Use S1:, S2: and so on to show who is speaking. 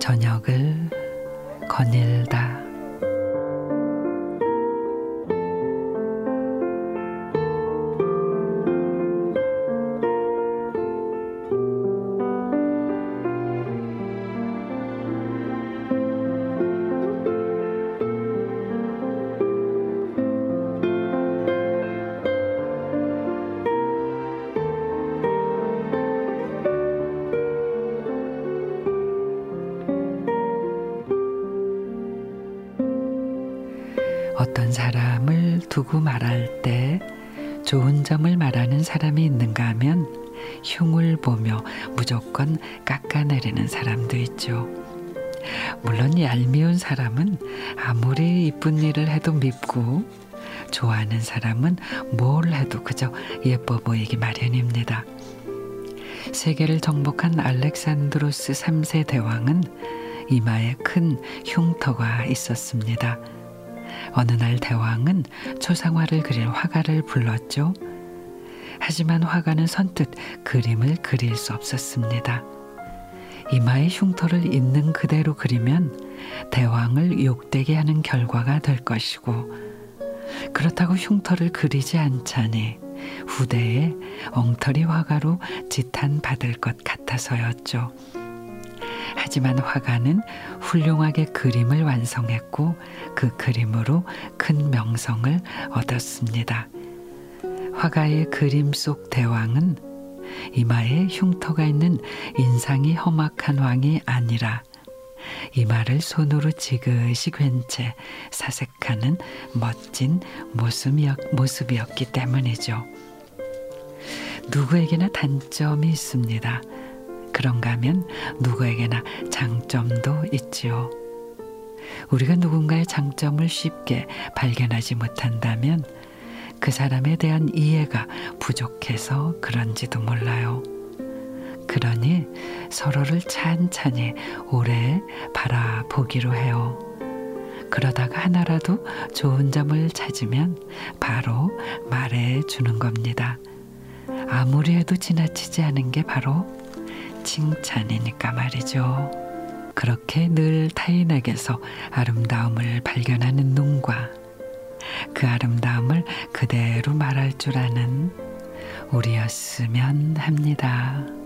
S1: 저녁을 거닐다. 어떤 사람을 두고 말할 때 좋은 점을 말하는 사람이 있는가 하면 흉을 보며 무조건 깎아내리는 사람도 있죠. 물론 얄미운 사람은 아무리 이쁜 일을 해도 밉고 좋아하는 사람은 뭘 해도 그저 예뻐 보이기 마련입니다. 세계를 정복한 알렉산드로스 3세 대왕은 이마에 큰 흉터가 있었습니다. 어느 날 대왕은 초상화를 그릴 화가를 불렀죠. 하지만 화가는 선뜻 그림을 그릴 수 없었습니다. 이마에 흉터를 있는 그대로 그리면 대왕을 욕되게 하는 결과가 될 것이고 그렇다고 흉터를 그리지 않자니 후대에 엉터리 화가로 지탄받을 것 같아서였죠. 하지만 화가는 훌륭하게 그림을 완성했고 그 그림으로 큰 명성을 얻었습니다. 화가의 그림 속 대왕은 이마에 흉터가 있는 인상이 험악한 왕이 아니라 이마를 손으로 지그시 괜채 사색하는 멋진 모습이었, 기 때문이죠. 누구에게나 단점이 있습니다. 그런가 하면 누구에게나 장점도 있지요. 우리가 누군가의 장점을 쉽게 발견하지 못한다면 그 사람에 대한 이해가 부족해서 그런지도 몰라요. 그러니 서로를 찬찬히 오래 바라보기로 해요. 그러다가 하나라도 좋은 점을 찾으면 바로 말해 주는 겁니다. 아무리 해도 지나치지 않은 게 바로 칭찬이니까 말이죠. 그렇게 늘 타인에게서 아름다움을 발견하는 눈과 그 아름다움을 그대로 말할 줄 아는 우리였으면 합니다.